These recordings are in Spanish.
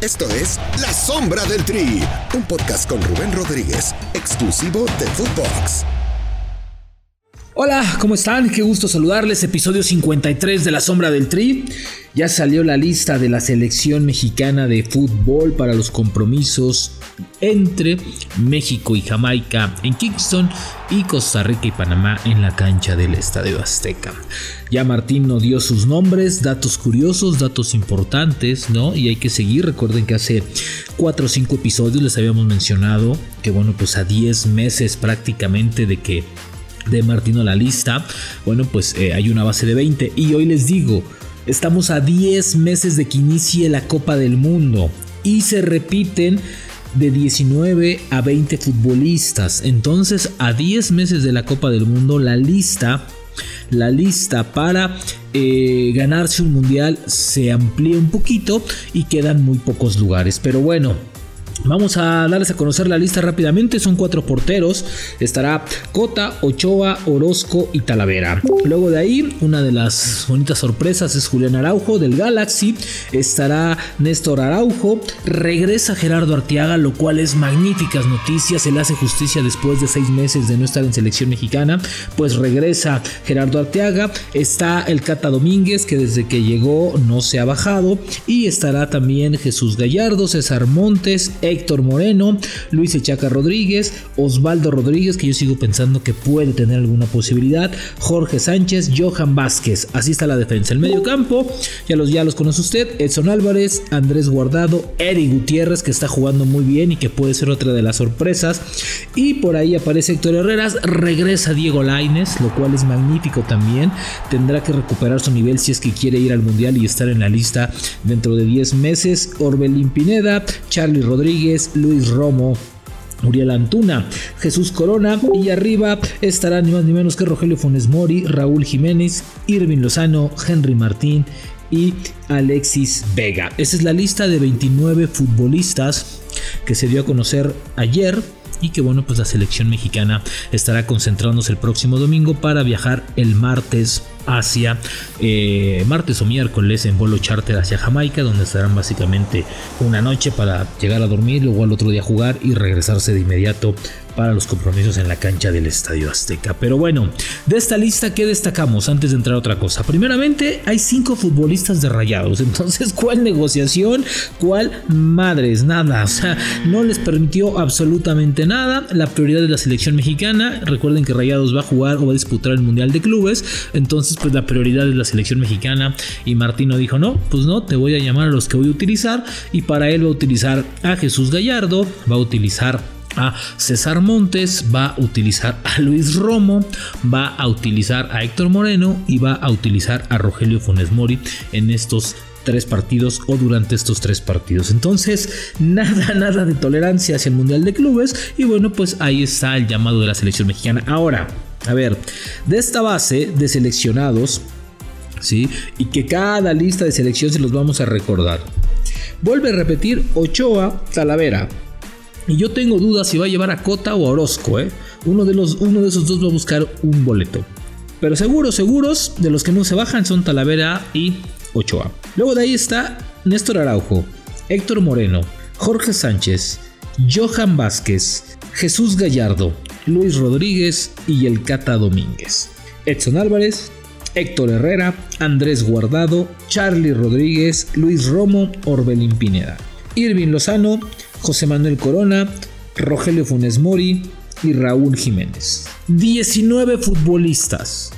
Esto es La Sombra del Tri, un podcast con Rubén Rodríguez, exclusivo de Footbox. Hola, ¿cómo están? Qué gusto saludarles. Episodio 53 de La Sombra del Tri. Ya salió la lista de la selección mexicana de fútbol para los compromisos entre México y Jamaica en Kingston y Costa Rica y Panamá en la cancha del Estadio Azteca. Ya Martín nos dio sus nombres, datos curiosos, datos importantes, ¿no? Y hay que seguir. Recuerden que hace 4 o 5 episodios les habíamos mencionado que, bueno, pues a 10 meses prácticamente de que de Martino la lista, bueno, pues eh, hay una base de 20. Y hoy les digo, estamos a 10 meses de que inicie la Copa del Mundo y se repiten de 19 a 20 futbolistas. Entonces, a 10 meses de la Copa del Mundo, la lista, la lista para eh, ganarse un mundial se amplía un poquito y quedan muy pocos lugares. Pero bueno, Vamos a darles a conocer la lista rápidamente. Son cuatro porteros. Estará Cota, Ochoa, Orozco y Talavera. Luego de ahí, una de las bonitas sorpresas es Julián Araujo del Galaxy. Estará Néstor Araujo. Regresa Gerardo Arteaga, lo cual es magníficas noticias. Se le hace justicia después de seis meses de no estar en selección mexicana. Pues regresa Gerardo Arteaga. Está el Cata Domínguez, que desde que llegó no se ha bajado. Y estará también Jesús Gallardo, César Montes. Héctor Moreno, Luis Echaca Rodríguez, Osvaldo Rodríguez, que yo sigo pensando que puede tener alguna posibilidad, Jorge Sánchez, Johan Vázquez. Así está la defensa. El medio campo, ya los, ya los conoce usted, Edson Álvarez, Andrés Guardado, Eric Gutiérrez, que está jugando muy bien y que puede ser otra de las sorpresas. Y por ahí aparece Héctor Herreras, regresa Diego Laines, lo cual es magnífico también. Tendrá que recuperar su nivel si es que quiere ir al Mundial y estar en la lista dentro de 10 meses. Orbelín Pineda, Charlie Rodríguez, Luis Romo, Uriel Antuna, Jesús Corona y arriba estarán ni más ni menos que Rogelio Funes Mori, Raúl Jiménez, Irving Lozano, Henry Martín y Alexis Vega. Esa es la lista de 29 futbolistas que se dio a conocer ayer y que bueno pues la selección mexicana estará concentrándose el próximo domingo para viajar el martes hacia eh, martes o miércoles en vuelo charter hacia Jamaica, donde estarán básicamente una noche para llegar a dormir, luego al otro día jugar y regresarse de inmediato para los compromisos en la cancha del Estadio Azteca. Pero bueno, de esta lista, ¿qué destacamos antes de entrar a otra cosa? Primeramente, hay cinco futbolistas de rayados. Entonces, ¿cuál negociación? ¿Cuál madres? Nada. O sea, no les permitió absolutamente nada. La prioridad de la selección mexicana. Recuerden que Rayados va a jugar o va a disputar el Mundial de Clubes. Entonces, pues la prioridad es la selección mexicana. Y Martino dijo: No, pues no, te voy a llamar a los que voy a utilizar. Y para él va a utilizar a Jesús Gallardo, va a utilizar a César Montes, va a utilizar a Luis Romo, va a utilizar a Héctor Moreno y va a utilizar a Rogelio Funes Mori en estos tres partidos o durante estos tres partidos. Entonces, nada, nada de tolerancia hacia el Mundial de Clubes. Y bueno, pues ahí está el llamado de la selección mexicana. Ahora, a ver, de esta base de seleccionados, ¿sí? Y que cada lista de selección se los vamos a recordar. Vuelve a repetir Ochoa, Talavera, y yo tengo dudas si va a llevar a Cota o Orozco, ¿eh? Uno de, los, uno de esos dos va a buscar un boleto. Pero seguros, seguros, de los que no se bajan son Talavera y Ochoa. Luego de ahí está Néstor Araujo, Héctor Moreno, Jorge Sánchez, Johan Vázquez, Jesús Gallardo, Luis Rodríguez y el Cata Domínguez. Edson Álvarez, Héctor Herrera, Andrés Guardado, Charlie Rodríguez, Luis Romo, Orbelín Pineda. Irving Lozano, José Manuel Corona, Rogelio Funes Mori y Raúl Jiménez. 19 futbolistas.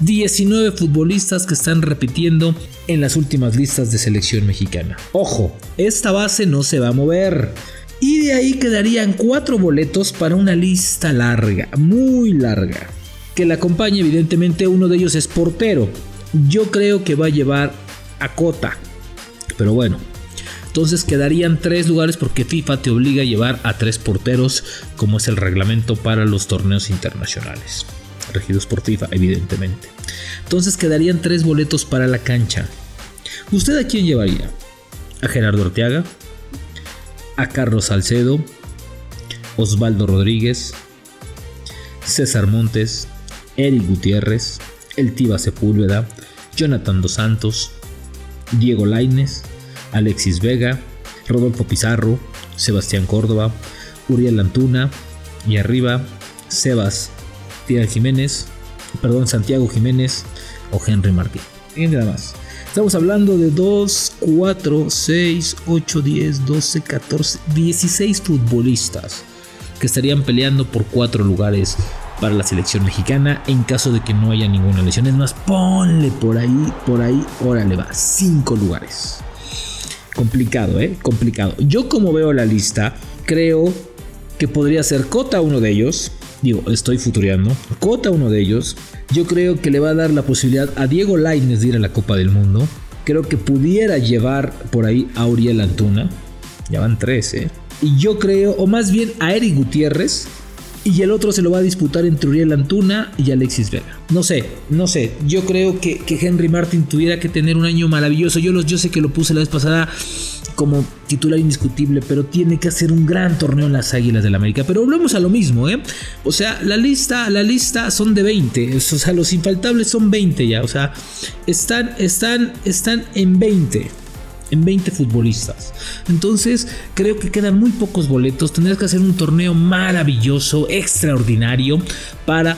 19 futbolistas que están repitiendo en las últimas listas de selección mexicana. Ojo, esta base no se va a mover. Y de ahí quedarían 4 boletos para una lista larga, muy larga. Que la acompañe evidentemente uno de ellos es portero. Yo creo que va a llevar a Cota. Pero bueno, entonces quedarían tres lugares porque FIFA te obliga a llevar a tres porteros, como es el reglamento para los torneos internacionales. Regidos por FIFA, evidentemente. Entonces quedarían tres boletos para la cancha. ¿Usted a quién llevaría? ¿A Gerardo Arteaga? ¿A Carlos Salcedo? ¿Osvaldo Rodríguez? César Montes? Eric Gutiérrez? El Tiba Sepúlveda? Jonathan Dos Santos? Diego Laines? Alexis Vega, Rodolfo Pizarro, Sebastián Córdoba, Uriel Antuna y arriba Sebas Tía Jiménez, perdón, Santiago Jiménez o Henry Martín. Y nada más. Estamos hablando de 2, 4, 6, 8, 10, 12, 14, 16 futbolistas que estarían peleando por 4 lugares para la selección mexicana en caso de que no haya ninguna lesión. Es más, ponle por ahí, por ahí, órale va, 5 lugares. Complicado, ¿eh? Complicado. Yo como veo la lista, creo que podría ser Cota uno de ellos. Digo, estoy futureando. Cota uno de ellos. Yo creo que le va a dar la posibilidad a Diego Lainez de ir a la Copa del Mundo. Creo que pudiera llevar por ahí a Uriel Antuna. Ya van tres, ¿eh? Y yo creo, o más bien a Eric Gutiérrez, y el otro se lo va a disputar entre Uriel Antuna y Alexis Vega. No sé, no sé. Yo creo que, Henry Martin tuviera que tener un año maravilloso. Yo, los, yo sé que lo puse la vez pasada como titular indiscutible, pero tiene que hacer un gran torneo en las Águilas del la América. Pero volvemos a lo mismo, ¿eh? O sea, la lista, la lista son de 20. O sea, los infaltables son 20 ya. O sea, están, están, están en 20 en 20 futbolistas. Entonces creo que quedan muy pocos boletos. Tendrás que hacer un torneo maravilloso, extraordinario, para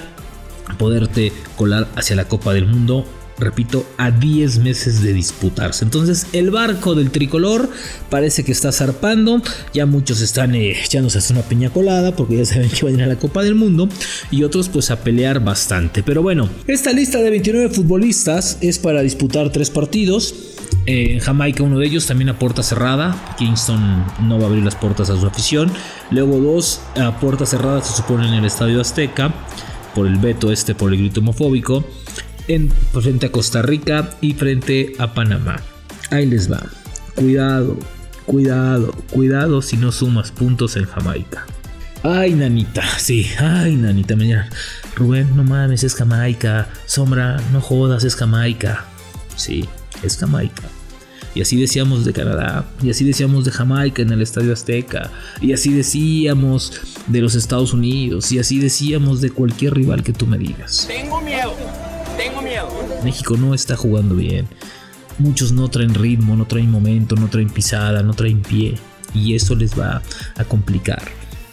poderte colar hacia la Copa del Mundo repito, a 10 meses de disputarse. Entonces el barco del tricolor parece que está zarpando, ya muchos están eh, echándose hasta una piña colada porque ya saben que van a ir a la Copa del Mundo y otros pues a pelear bastante. Pero bueno, esta lista de 29 futbolistas es para disputar tres partidos. Eh, en Jamaica uno de ellos también a puerta cerrada. Kingston no va a abrir las puertas a su afición. Luego dos a puerta cerrada se supone en el Estadio Azteca por el veto este por el grito homofóbico en, frente a Costa Rica y frente a Panamá. Ahí les va. Cuidado, cuidado, cuidado si no sumas puntos en Jamaica. Ay, nanita, sí, ay, nanita, mañana. Rubén, no mames, es Jamaica. Sombra, no jodas, es Jamaica. Sí, es Jamaica. Y así decíamos de Canadá, y así decíamos de Jamaica en el Estadio Azteca, y así decíamos de los Estados Unidos, y así decíamos de cualquier rival que tú me digas. Tengo miedo. México no está jugando bien. Muchos no traen ritmo, no traen momento, no traen pisada, no traen pie. Y eso les va a complicar.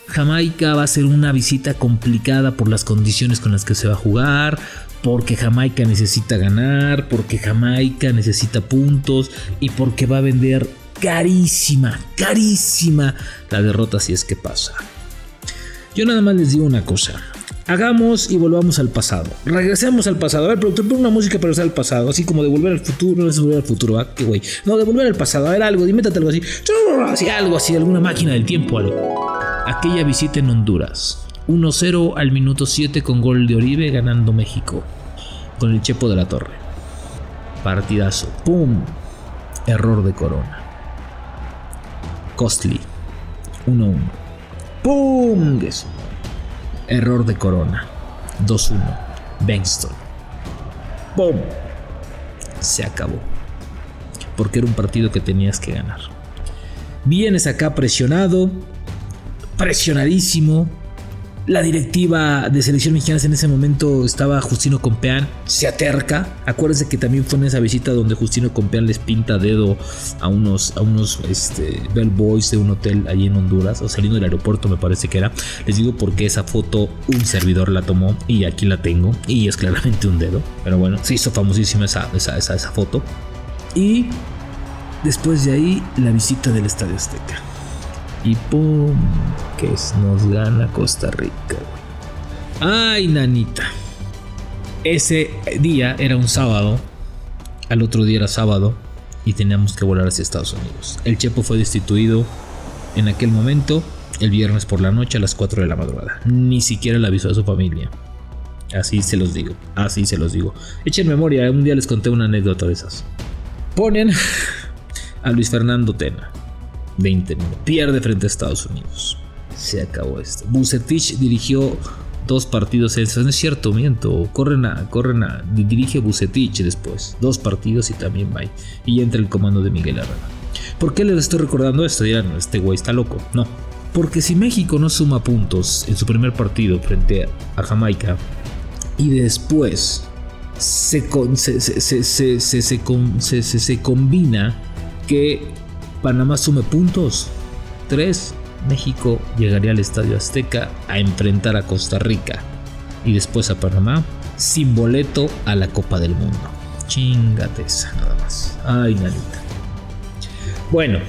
Jamaica va a ser una visita complicada por las condiciones con las que se va a jugar, porque Jamaica necesita ganar, porque Jamaica necesita puntos y porque va a vender carísima, carísima la derrota si es que pasa. Yo nada más les digo una cosa, hagamos y volvamos al pasado. Regresemos al pasado. A ver, productor, pon una música para regresar al pasado. Así como de volver al futuro. No es volver al futuro, ¿ah? Qué güey. No, de volver al pasado. A ver, algo. Métate algo así. Así, algo así. Alguna máquina del tiempo, algo. Aquella visita en Honduras. 1-0 al minuto 7 con gol de Oribe ganando México. Con el Chepo de la Torre. Partidazo. ¡Pum! Error de Corona. Costly. 1-1. ¡Pum! Eso. Error de Corona. 2-1. Benston. ¡Bum! Se acabó. Porque era un partido que tenías que ganar. Vienes acá presionado, presionadísimo, la directiva de selección mexicana en ese momento estaba Justino Compeán, se aterca. Acuérdense que también fue en esa visita donde Justino Compeán les pinta dedo a unos, a unos este, de un hotel allí en Honduras, o saliendo del aeropuerto me parece que era. Les digo porque esa foto un servidor la tomó y aquí la tengo y es claramente un dedo. Pero bueno, se hizo famosísima esa, esa, esa foto. Y después de ahí la visita del Estadio Azteca y ¡pum! Que nos gana Costa Rica. ¡Ay, nanita! Ese día era un sábado. Al otro día era sábado. Y teníamos que volar hacia Estados Unidos. El Chepo fue destituido en aquel momento, el viernes por la noche a las 4 de la madrugada. Ni siquiera le avisó a su familia. Así se los digo, así se los digo. Echen memoria, un día les conté una anécdota de esas. Ponen a Luis Fernando Tena 20 Pierde frente a Estados Unidos. Se acabó esto. Bucetich dirigió dos partidos. Eso no es cierto, miento. Corren a, corren a. Dirige Bucetich después. Dos partidos y también va. Y entra el comando de Miguel Herrera. ¿Por qué les estoy recordando esto? Dirán, este güey está loco. No. Porque si México no suma puntos en su primer partido frente a Jamaica y después se, combina que Panamá sume puntos. 3. México llegaría al Estadio Azteca a enfrentar a Costa Rica y después a Panamá sin boleto a la Copa del Mundo. Chingate esa, nada más. Ay, nanita. Bueno,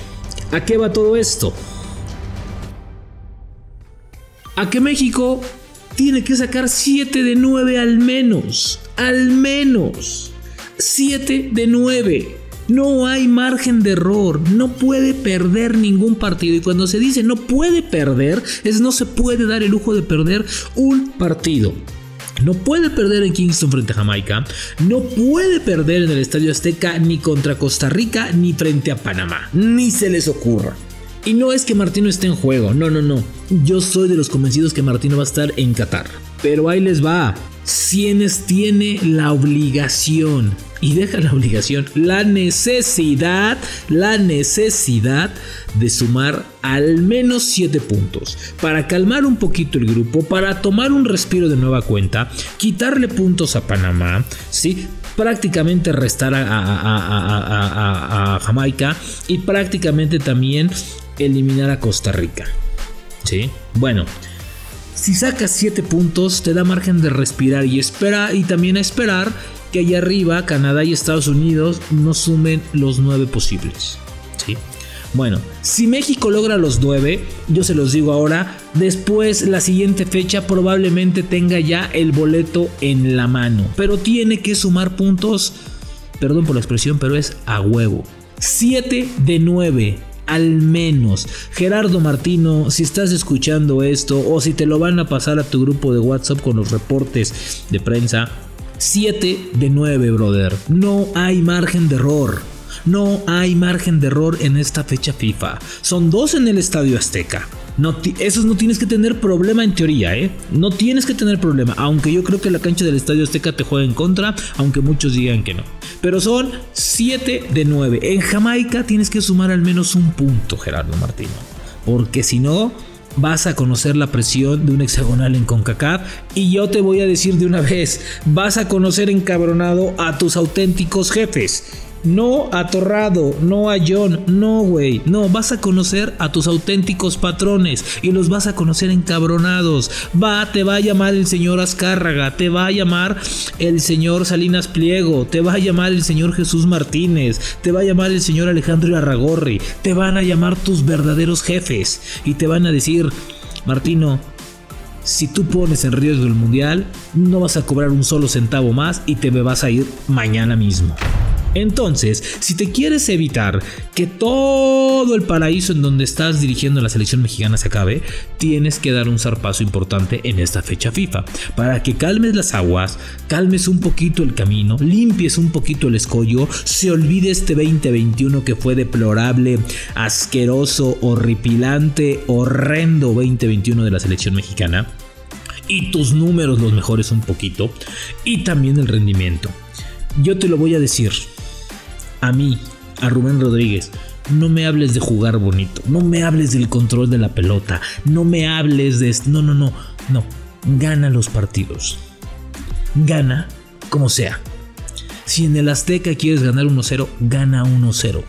¿a qué va todo esto? A que México tiene que sacar 7 de 9 al menos. Al menos. 7 de 9. No hay margen de error, no puede perder ningún partido. Y cuando se dice no puede perder, es no se puede dar el lujo de perder un partido. No puede perder en Kingston frente a Jamaica, no puede perder en el Estadio Azteca ni contra Costa Rica ni frente a Panamá, ni se les ocurra. Y no es que Martino esté en juego, no, no, no. Yo soy de los convencidos que Martino va a estar en Qatar. Pero ahí les va. Quienes tiene la obligación, y deja la obligación, la necesidad, la necesidad de sumar al menos 7 puntos para calmar un poquito el grupo, para tomar un respiro de nueva cuenta, quitarle puntos a Panamá, ¿sí? prácticamente restar a, a, Jamaica y prácticamente también eliminar a Costa Rica. ¿Sí? Bueno, si sacas 7 puntos, te da margen de respirar y espera y también esperar que allá arriba Canadá y Estados Unidos no sumen los 9 posibles. ¿Sí? Bueno, si México logra los 9, yo se los digo ahora, después la siguiente fecha probablemente tenga ya el boleto en la mano. Pero tiene que sumar puntos, perdón por la expresión, pero es a huevo. 7 de 9 al menos. Gerardo Martino, si estás escuchando esto o si te lo van a pasar a tu grupo de WhatsApp con los reportes de prensa, 7 de 9, brother. No hay margen de error. No hay margen de error en esta fecha FIFA. Son dos en el Estadio Azteca. No esos no tienes que tener problema en teoría, ¿eh? No tienes que tener problema, aunque yo creo que la cancha del Estadio Azteca te juega en contra, aunque muchos digan que no. Pero son 7 de 9. En Jamaica tienes que sumar al menos un punto, Gerardo Martino. Porque si no, vas a conocer la presión de un hexagonal en CONCACAF y yo te voy a decir de una vez, vas a conocer encabronado a tus auténticos jefes. No a no a John, no, güey. No, vas a conocer a tus auténticos patrones y los vas a conocer encabronados. Va, te va a llamar el señor Azcárraga, te va a llamar el señor Salinas Pliego, te va a llamar el señor Jesús Martínez, te va a llamar el señor Alejandro Arragorri, te van a llamar tus verdaderos jefes y te van a decir, Martino, si tú pones en riesgo el mundial, no vas a cobrar un solo centavo más y te vas a ir mañana mismo. Entonces, si te quieres evitar que todo el paraíso en donde estás dirigiendo la selección mexicana se acabe, tienes que dar un zarpazo importante en esta fecha FIFA, para que calmes las aguas, calmes un poquito el camino, limpies un poquito el escollo, se olvide este 2021 que fue deplorable, asqueroso, horripilante, horrendo 2021 de la selección mexicana. Y tus números los mejores un poquito. Y también el rendimiento. Yo te lo voy a decir, a mí, a Rubén Rodríguez, no me hables de jugar bonito, no me hables del control de la pelota, no me hables de... No, no, no, no, gana los partidos. Gana como sea. Si en el Azteca quieres ganar 1-0, gana 1-0.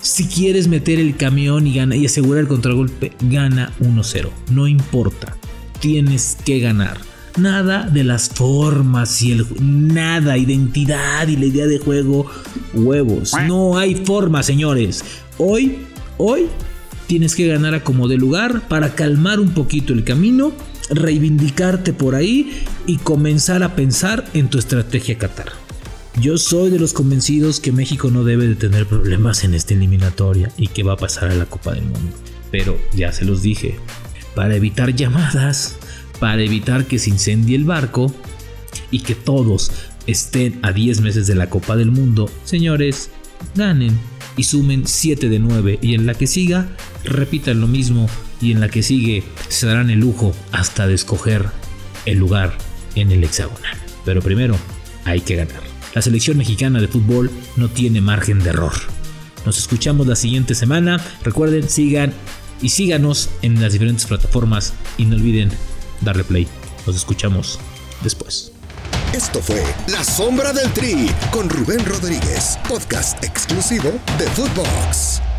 Si quieres meter el camión y, gana, y asegurar el contragolpe, gana 1-0. No importa. Tienes que ganar. Nada de las formas y el nada, identidad y la idea de juego, huevos. No hay forma, señores. Hoy, hoy tienes que ganar a como de lugar para calmar un poquito el camino, reivindicarte por ahí y comenzar a pensar en tu estrategia Qatar. Yo soy de los convencidos que México no debe de tener problemas en esta eliminatoria y que va a pasar a la Copa del Mundo. Pero ya se los dije, para evitar llamadas, para evitar que se incendie el barco y que todos estén a 10 meses de la Copa del Mundo, señores, ganen y sumen 7 de 9 y en la que siga repitan lo mismo y en la que sigue se darán el lujo hasta de escoger el lugar en el hexagonal. Pero primero hay que ganar. La selección mexicana de fútbol no tiene margen de error. Nos escuchamos la siguiente semana. Recuerden, sigan y síganos en las diferentes plataformas y no olviden darle play. Nos escuchamos después. Esto fue La Sombra del Tri con Rubén Rodríguez, podcast exclusivo de Footbox.